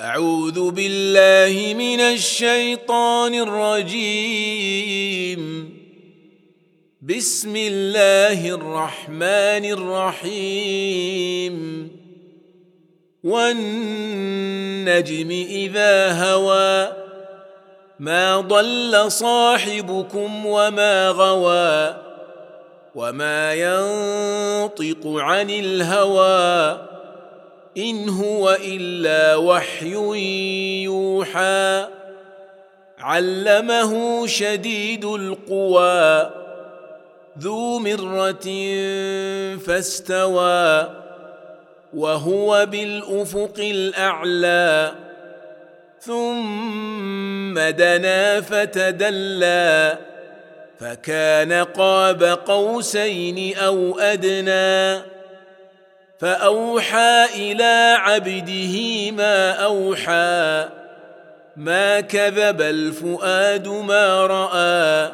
أعوذ بالله من الشيطان الرجيم. بسم الله الرحمن الرحيم. والنجم إذا هوى ما ضل صاحبكم وما غوى وما ينطق عن الهوى. إن هو إلا وحي يوحى. علمه شديد القوى ذو مرة فاستوى وهو بالأفق الأعلى. ثم دنا فتدلى فكان قاب قوسين أو أدنى. فأوحى إلى عبده ما أوحى ما كذب الفؤاد ما رأى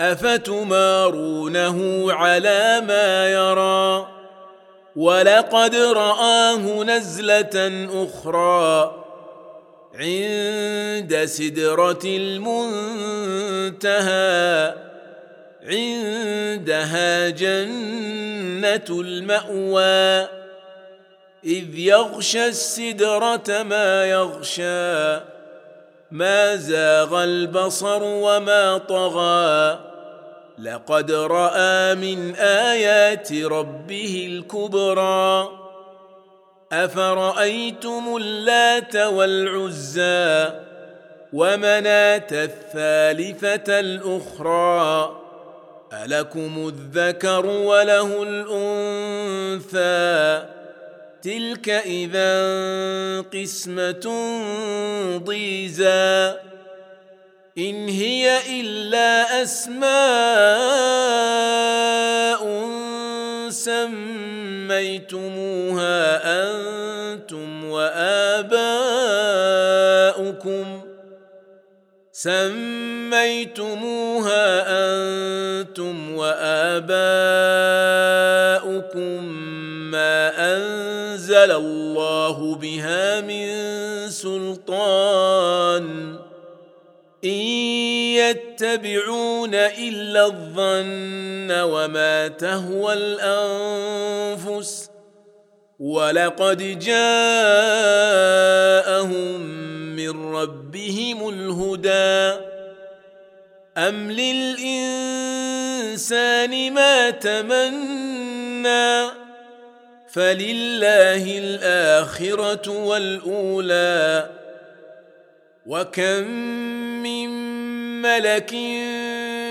أفتمارونه على ما يرى؟ ولقد رآه نزلة أخرى عند سدرة المنتهى عندها جنة المأوى إذ يغشى السدرة ما يغشى ما زاغ البصر وما طغى. لقد رأى من آيات ربه الكبرى. أفرأيتم اللات والعزى ومناة الثالثة الأخرى؟ ألكم الذكر وله الأنثى؟ تلك إذا قسمة ضيزى. إن هي إلا أسماء سميتموها أنتم وآباؤكم. سميتموها أنتم واباؤكم ما انزل الله بها من سلطان ان يتبعون الا الظن وما تهوى الانفس ولقد جاءهم من ربهم الهدى ام للانسان ما تمنى فلله الاخره والاولى وكم من ملك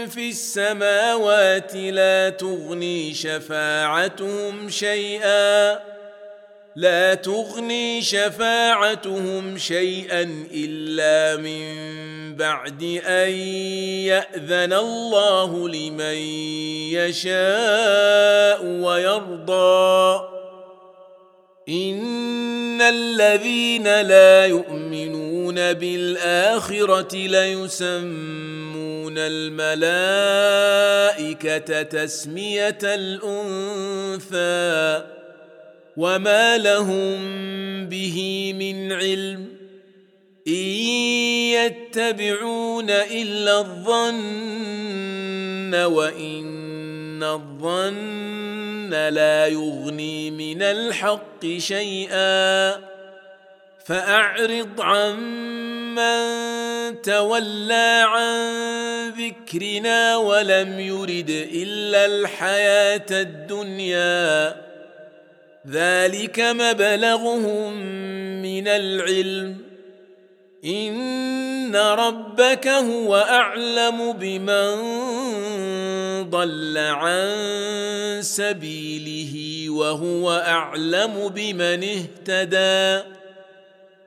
في السماوات لا تغني شفاعتهم شيئا لا تغني شفاعتهم شيئا الا من بعد ان ياذن الله لمن يشاء ويرضى ان الذين لا يؤمنون بالاخره ليسمون الملائكه تسميه الانثى وما لهم به من علم ان يتبعون الا الظن وان الظن لا يغني من الحق شيئا فاعرض عمن تولى عن ذكرنا ولم يرد الا الحياة الدنيا ذلك مبلغهم من العلم. إن ربك هو أعلم بمن ضل عن سبيله وهو أعلم بمن اهتدى.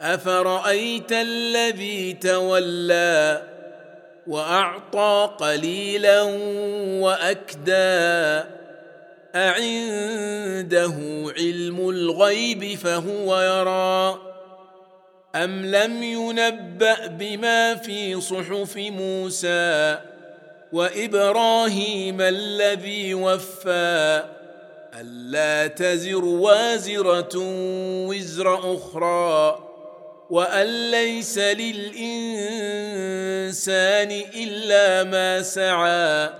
أفرأيت الذي تولى وأعطى قليلا وأكدى؟ أعنده علم الغيب فهو يرى؟ أم لم ينبأ بما في صحف موسى وإبراهيم الذي وفى؟ ألا تزر وازرة وزر أخرى؟ وأن ليس للإنسان إلا ما سعى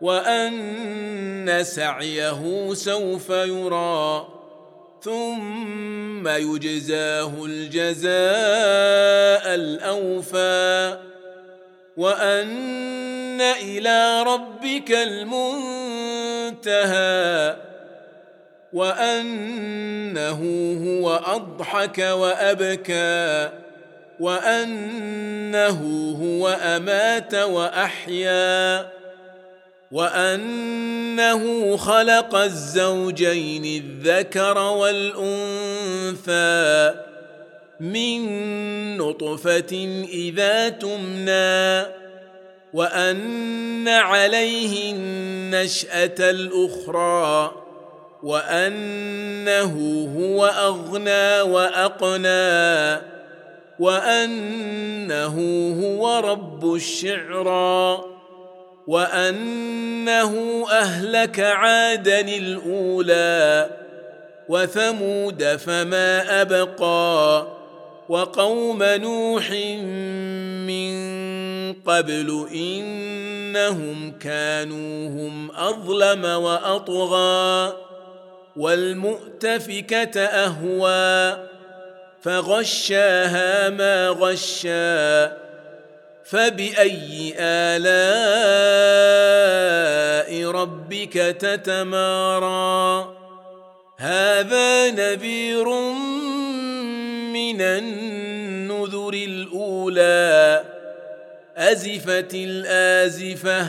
وأن سعيه سوف يرى ثم يجزاه الجزاء الأوفى وأن إلى ربك المنتهى. وأنه هو أضحك وأبكى وأنه هو أمات وأحيا وأنه خلق الزوجين الذكر والأنثى من نطفة إذا تمنى وأن عليه النشأة الأخرى. وأنه هو أغنى وأقنى وأنه هو رب الشعرى وأنه أهلك عادا الأولى وثمود فما أبقى وقوم نوح من قبل إنهم كانوا هم أظلم وأطغى والمؤتفكة أهوى فغشاها ما غشى فبأي آلاء ربك تتمارى؟ هذا نذير من النذر الأولى أزفت الآزفة.